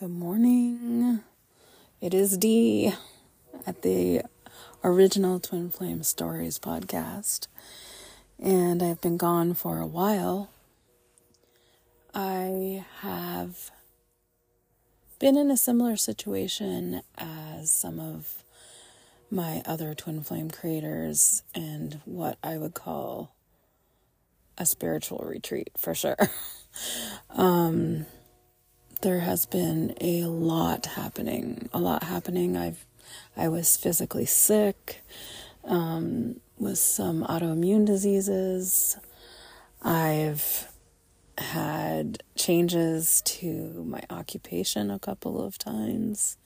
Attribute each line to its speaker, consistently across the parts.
Speaker 1: Good morning. It is Dee at the original Twin Flame Stories podcast, and I've been gone for a while. I have been in a similar situation as some of my other Twin Flame creators, and what I would call a spiritual retreat for sure. um, there has been a lot happening. A lot happening. I've I was physically sick um, with some autoimmune diseases. I've had changes to my occupation a couple of times.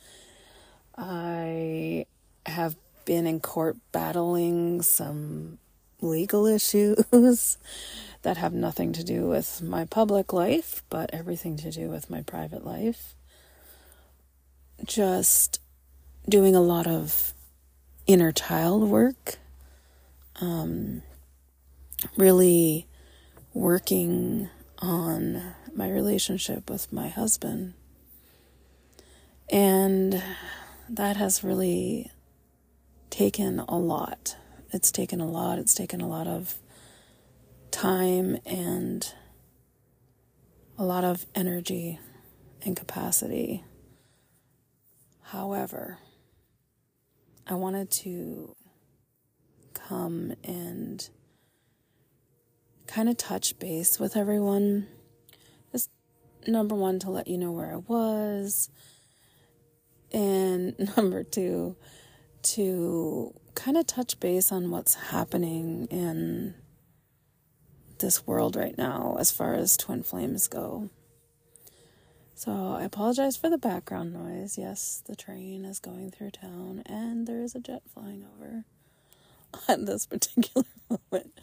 Speaker 1: I have been in court battling some legal issues that have nothing to do with my public life, but everything to do with my private life. Just doing a lot of inner child work, um, really working on my relationship with my husband. And that has really taken a lot. It's taken a lot. It's taken a lot of time and a lot of energy and capacity. However, I wanted to come and kind of touch base with everyone. Just number one, to let you know where I was. And number two, to kind of touch base on what's happening in this world right now as far as twin flames go. So I apologize for the background noise. Yes, the train is going through town and there is a jet flying over at this particular moment.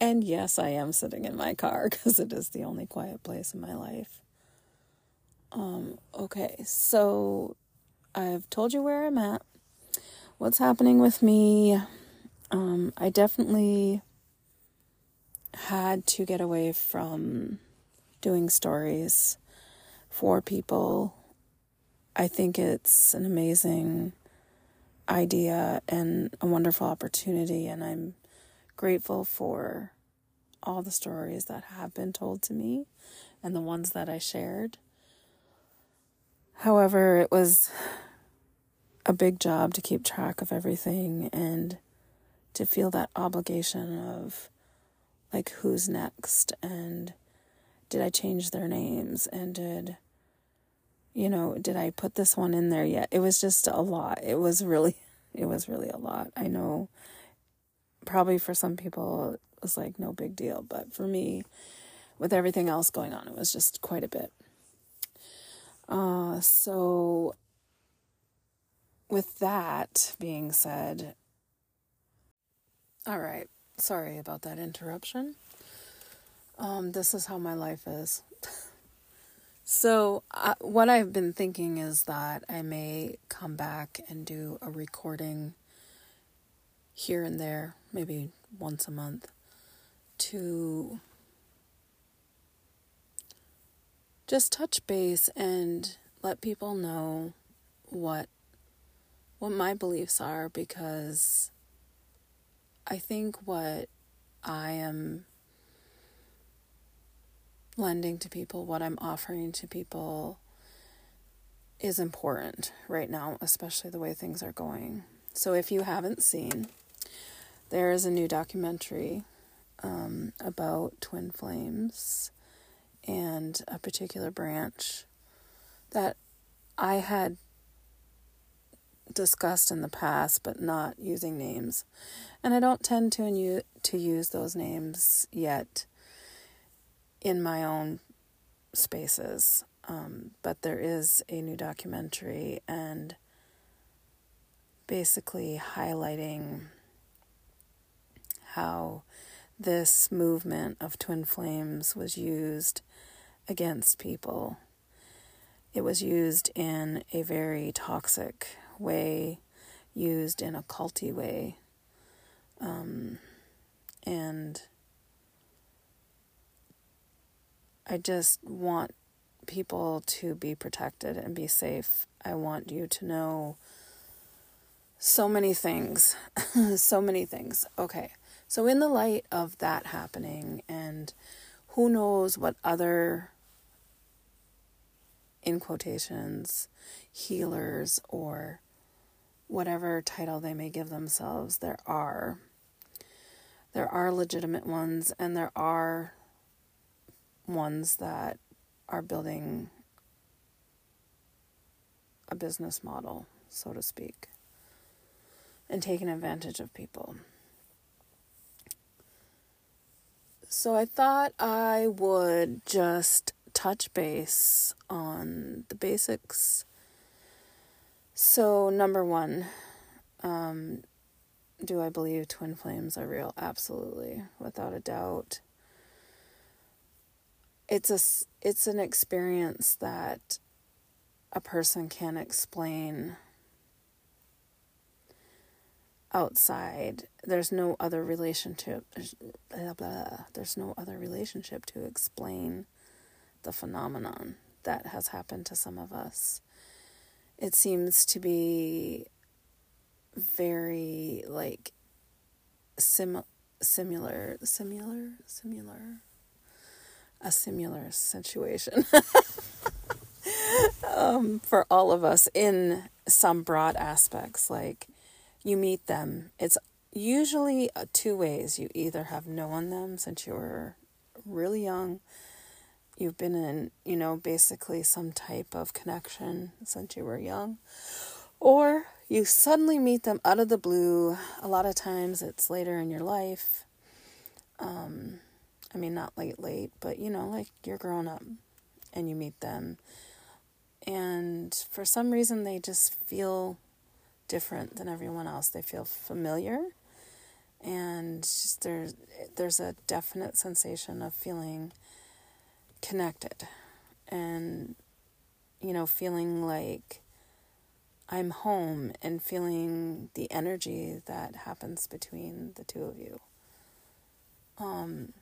Speaker 1: And yes, I am sitting in my car because it is the only quiet place in my life. Um, okay, so I've told you where I'm at, what's happening with me. Um, I definitely had to get away from doing stories for people. I think it's an amazing idea and a wonderful opportunity, and I'm grateful for all the stories that have been told to me and the ones that I shared. However, it was a big job to keep track of everything and to feel that obligation of like who's next and did I change their names and did you know did I put this one in there yet? It was just a lot. It was really it was really a lot. I know probably for some people it was like no big deal but for me with everything else going on it was just quite a bit. Uh so with that being said all right Sorry about that interruption. Um, this is how my life is. so, uh, what I've been thinking is that I may come back and do a recording here and there, maybe once a month, to just touch base and let people know what what my beliefs are because I think what I am lending to people, what I'm offering to people, is important right now, especially the way things are going. So, if you haven't seen, there is a new documentary um, about twin flames and a particular branch that I had discussed in the past, but not using names. And I don't tend to to use those names yet in my own spaces. Um, but there is a new documentary and basically highlighting how this movement of twin flames was used against people. It was used in a very toxic way, used in a culty way. Um, and I just want people to be protected and be safe. I want you to know so many things. so many things. Okay. So, in the light of that happening, and who knows what other, in quotations, healers or whatever title they may give themselves, there are. There are legitimate ones, and there are ones that are building a business model, so to speak, and taking advantage of people. So I thought I would just touch base on the basics. So, number one, um, do I believe twin flames are real? Absolutely, without a doubt. It's a it's an experience that a person can explain outside. There's no other relationship. Blah, blah, there's no other relationship to explain the phenomenon that has happened to some of us. It seems to be very like sim similar similar similar a similar situation um, for all of us in some broad aspects like you meet them, it's usually uh, two ways. You either have known them since you were really young, you've been in, you know, basically some type of connection since you were young, or you suddenly meet them out of the blue. A lot of times it's later in your life. Um, I mean, not late, late, but you know, like you're grown up and you meet them. And for some reason, they just feel different than everyone else. They feel familiar, and there's there's a definite sensation of feeling connected, and you know, feeling like I'm home, and feeling the energy that happens between the two of you. Um.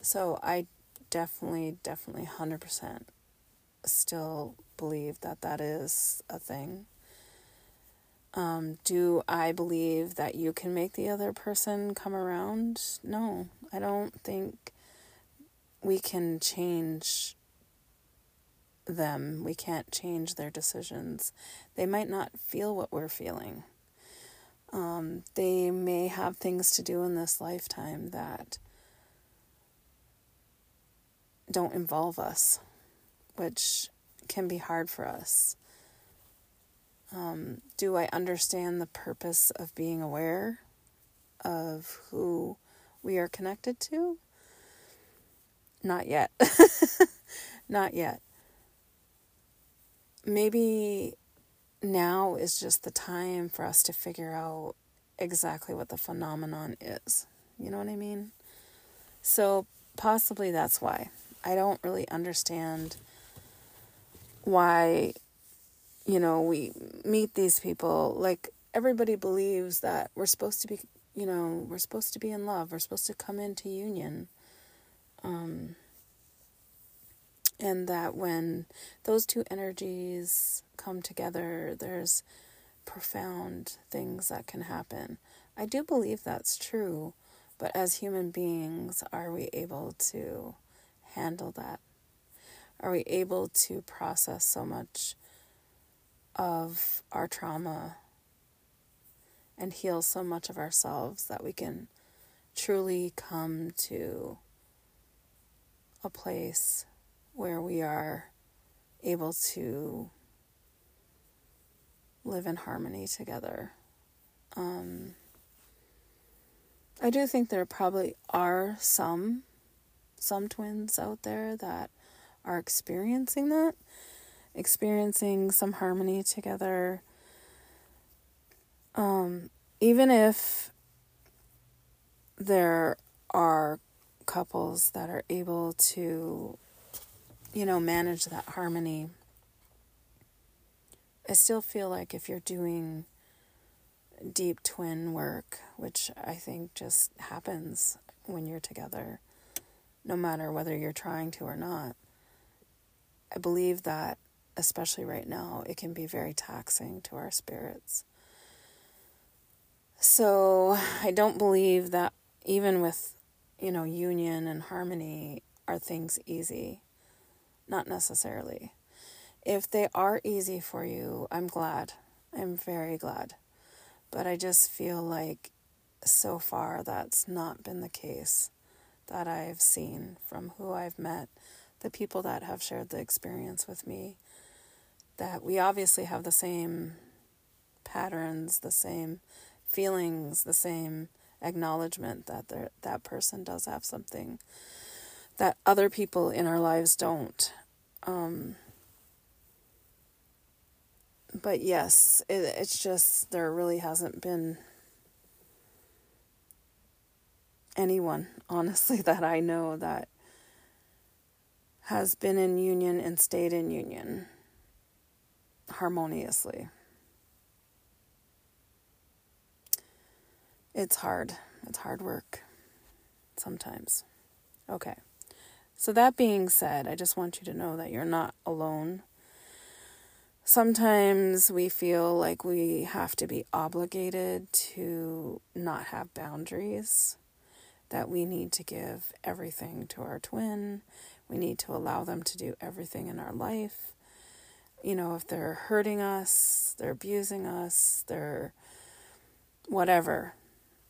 Speaker 1: So I definitely, definitely, hundred percent still believe that that is a thing. Um, do I believe that you can make the other person come around? No, I don't think we can change them. We can't change their decisions. They might not feel what we're feeling. Um, they may have things to do in this lifetime that don't involve us which can be hard for us. Um, do I understand the purpose of being aware of who we are connected to? Not yet. Not yet. Maybe now is just the time for us to figure out exactly what the phenomenon is. You know what I mean? So, possibly that's why. I don't really understand why you know we meet these people like everybody believes that we're supposed to be you know we're supposed to be in love we're supposed to come into union um and that when those two energies come together there's profound things that can happen. I do believe that's true but as human beings are we able to handle that? Are we able to process so much of our trauma and heal so much of ourselves that we can truly come to a place where we are able to live in harmony together. Um, I do think there probably are some some twins out there that are experiencing that, experiencing some harmony together. Um, even if there are couples that are able to, you know, manage that harmony, I still feel like if you're doing deep twin work, which I think just happens when you're together, no matter whether you're trying to or not, I believe that, especially right now, it can be very taxing to our spirits. So I don't believe that even with, you know, union and harmony, are things easy. Not necessarily. If they are easy for you, I'm glad. I'm very glad. But I just feel like so far that's not been the case that I've seen from who I've met, the people that have shared the experience with me, that we obviously have the same patterns, the same feelings, the same acknowledgement that that person does have something that other people in our lives don't. Um, but yes, it, it's just there really hasn't been anyone, honestly, that I know that has been in union and stayed in union harmoniously. It's hard. It's hard work sometimes. Okay. So, that being said, I just want you to know that you're not alone. Sometimes we feel like we have to be obligated to not have boundaries, that we need to give everything to our twin, we need to allow them to do everything in our life. You know, if they're hurting us, they're abusing us, they're whatever.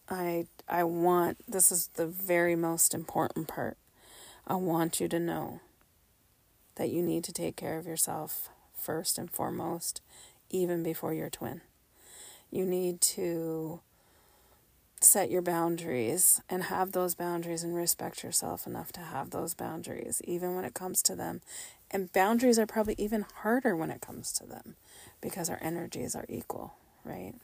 Speaker 1: I I want this is the very most important part I want you to know that you need to take care of yourself first and foremost, even before your twin. You need to set your boundaries and have those boundaries and respect yourself enough to have those boundaries, even when it comes to them. And boundaries are probably even harder when it comes to them because our energies are equal, right?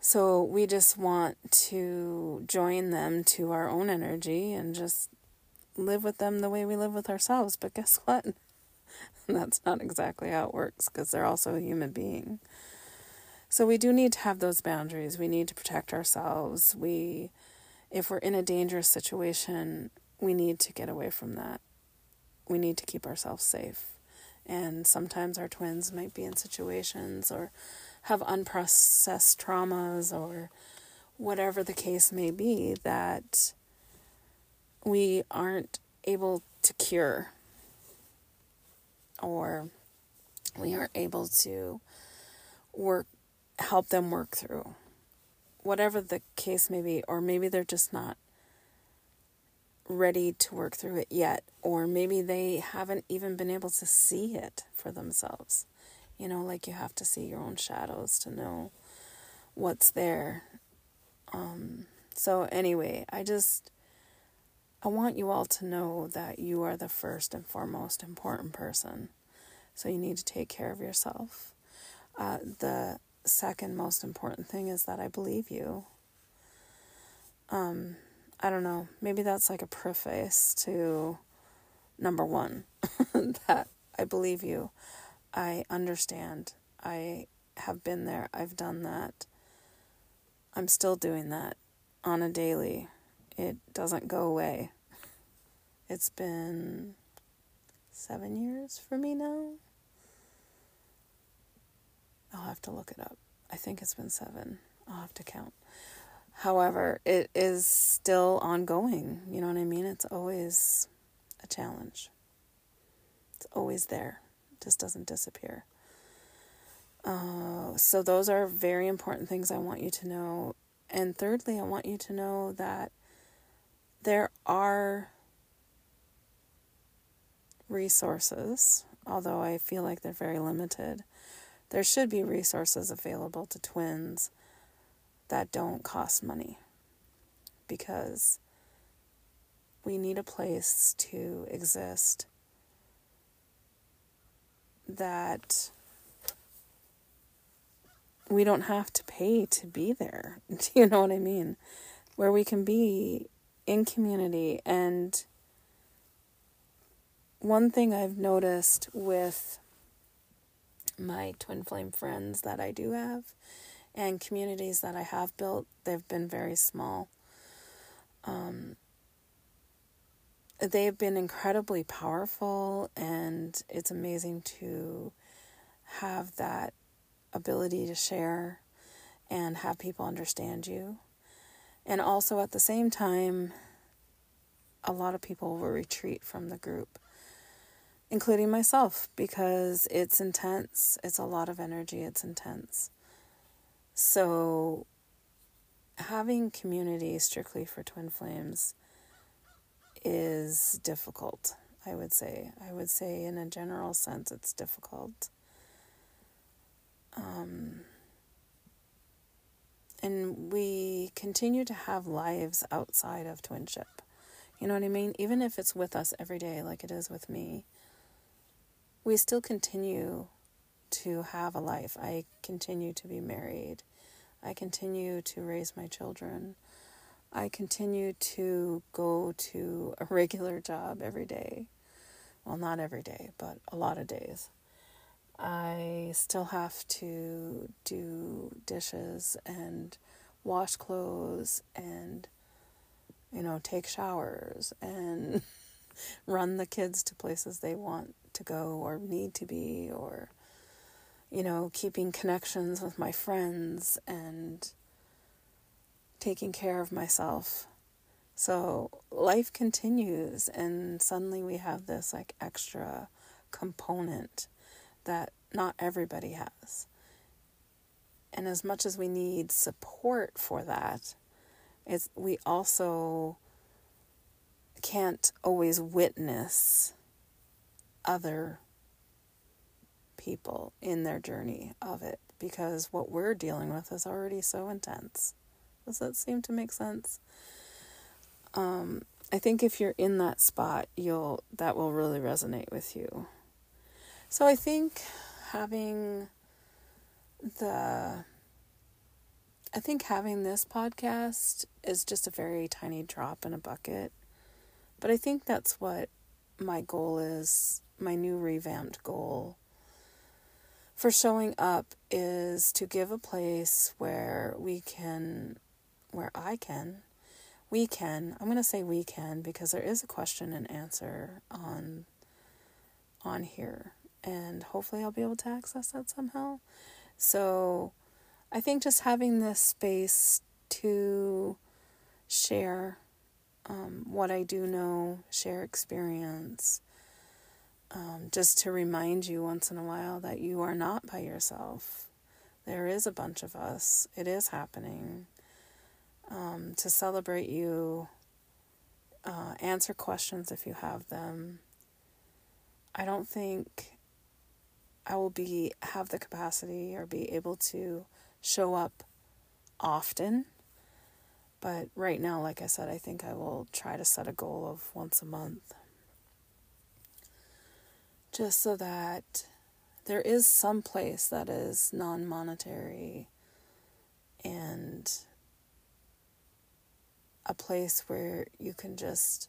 Speaker 1: So we just want to join them to our own energy and just live with them the way we live with ourselves. But guess what? That's not exactly how it works because they're also a human being. So we do need to have those boundaries. We need to protect ourselves. We if we're in a dangerous situation, we need to get away from that. We need to keep ourselves safe. And sometimes our twins might be in situations or have unprocessed traumas or whatever the case may be that we aren't able to cure. Or we aren't able to work help them work through. Whatever the case may be or maybe they're just not ready to work through it yet or maybe they haven't even been able to see it for themselves you know like you have to see your own shadows to know what's there um so anyway i just I want you all to know that you are the first and foremost important person. So you need to take care of yourself. Uh, the second most important thing is that I believe you. Um, I don't know. Maybe that's like a preface to number one that I believe you. I understand. I have been there. I've done that. I'm still doing that on a daily it doesn't go away. It's been seven years for me now. I'll have to look it up. I think it's been seven. I'll have to count. However, it is still ongoing. You know what I mean? It's always a challenge. It's always there. Just doesn't disappear. Uh, so, those are very important things I want you to know. And thirdly, I want you to know that there are resources, although I feel like they're very limited. There should be resources available to twins that don't cost money because we need a place to exist that we don't have to pay to be there. Do you know what I mean? Where we can be in community. And one thing I've noticed with my twin flame friends that I do have and communities that I have built, they've been very small. Um, they've been incredibly powerful, and it's amazing to have that ability to share and have people understand you. And also at the same time, a lot of people will retreat from the group, including myself, because it's intense. It's a lot of energy, it's intense. So, having community strictly for twin flames is difficult, I would say. I would say, in a general sense, it's difficult. Um, and we continue to have lives outside of twinship. You know what I mean? Even if it's with us every day, like it is with me, we still continue to have a life. I continue to be married. I continue to raise my children. I continue to go to a regular job every day. Well, not every day, but a lot of days. I still have to do dishes and wash clothes and, you know, take showers and run the kids to places they want to go or need to be, or, you know, keeping connections with my friends and taking care of myself. So life continues, and suddenly we have this like extra component that not everybody has. And as much as we need support for that, it's, we also can't always witness other people in their journey of it because what we're dealing with is already so intense. Does that seem to make sense? Um, I think if you're in that spot, you'll that will really resonate with you. So I think having the I think having this podcast is just a very tiny drop in a bucket. But I think that's what my goal is, my new revamped goal for showing up is to give a place where we can where I can we can I'm going to say we can because there is a question and answer on on here and hopefully I'll be able to access that somehow. So I think just having this space to share um, what I do know, share experience, um, just to remind you once in a while that you are not by yourself. There is a bunch of us, it is happening. Um, to celebrate you, uh, answer questions if you have them. I don't think I will be have the capacity or be able to show up often. But right now, like I said, I think I will try to set a goal of once a month. Just so that there is some place that is non monetary and a place where you can just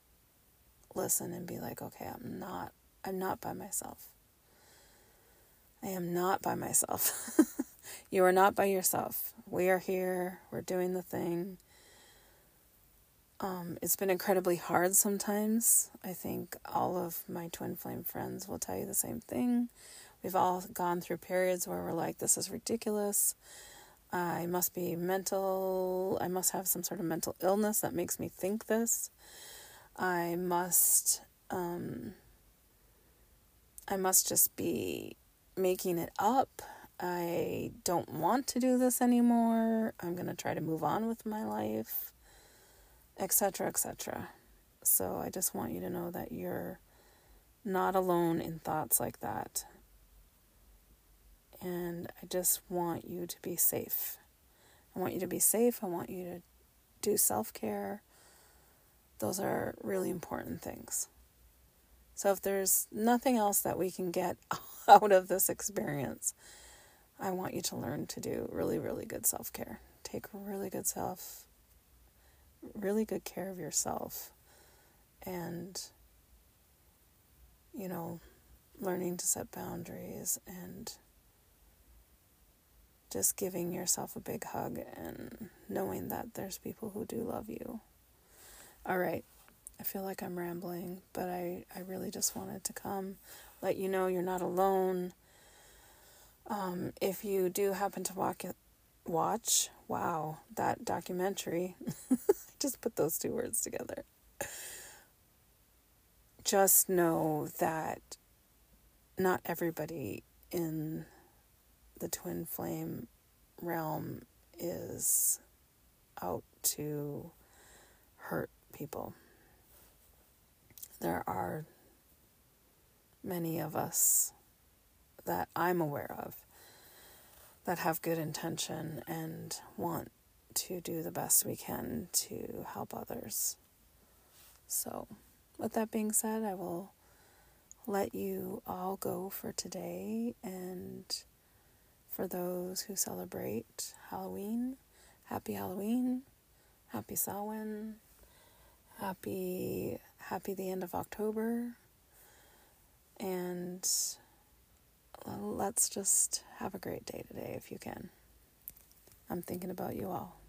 Speaker 1: listen and be like, okay, I'm not I'm not by myself. I am not by myself. you are not by yourself. We are here. We're doing the thing. Um, it's been incredibly hard sometimes. I think all of my twin flame friends will tell you the same thing. We've all gone through periods where we're like, this is ridiculous. I must be mental. I must have some sort of mental illness that makes me think this. I must. Um, I must just be making it up. I don't want to do this anymore. I'm going to try to move on with my life, etc., etc. So I just want you to know that you're not alone in thoughts like that. And I just want you to be safe. I want you to be safe. I want you to do self care. Those are really important things. So, if there's nothing else that we can get out of this experience, I want you to learn to do really, really good self care. Take really good self, really good care of yourself. And, you know, learning to set boundaries and just giving yourself a big hug and knowing that there's people who do love you. All right. I feel like I'm rambling, but I, I really just wanted to come, let you know you're not alone. Um, if you do happen to walk, watch, wow, that documentary, just put those two words together. Just know that not everybody in the twin flame realm is out to hurt people. There are many of us that I'm aware of that have good intention and want to do the best we can to help others. So, with that being said, I will let you all go for today. And for those who celebrate Halloween, happy Halloween, happy Samhain, happy happy the end of October. And let's just have a great day today if you can. I'm thinking about you all.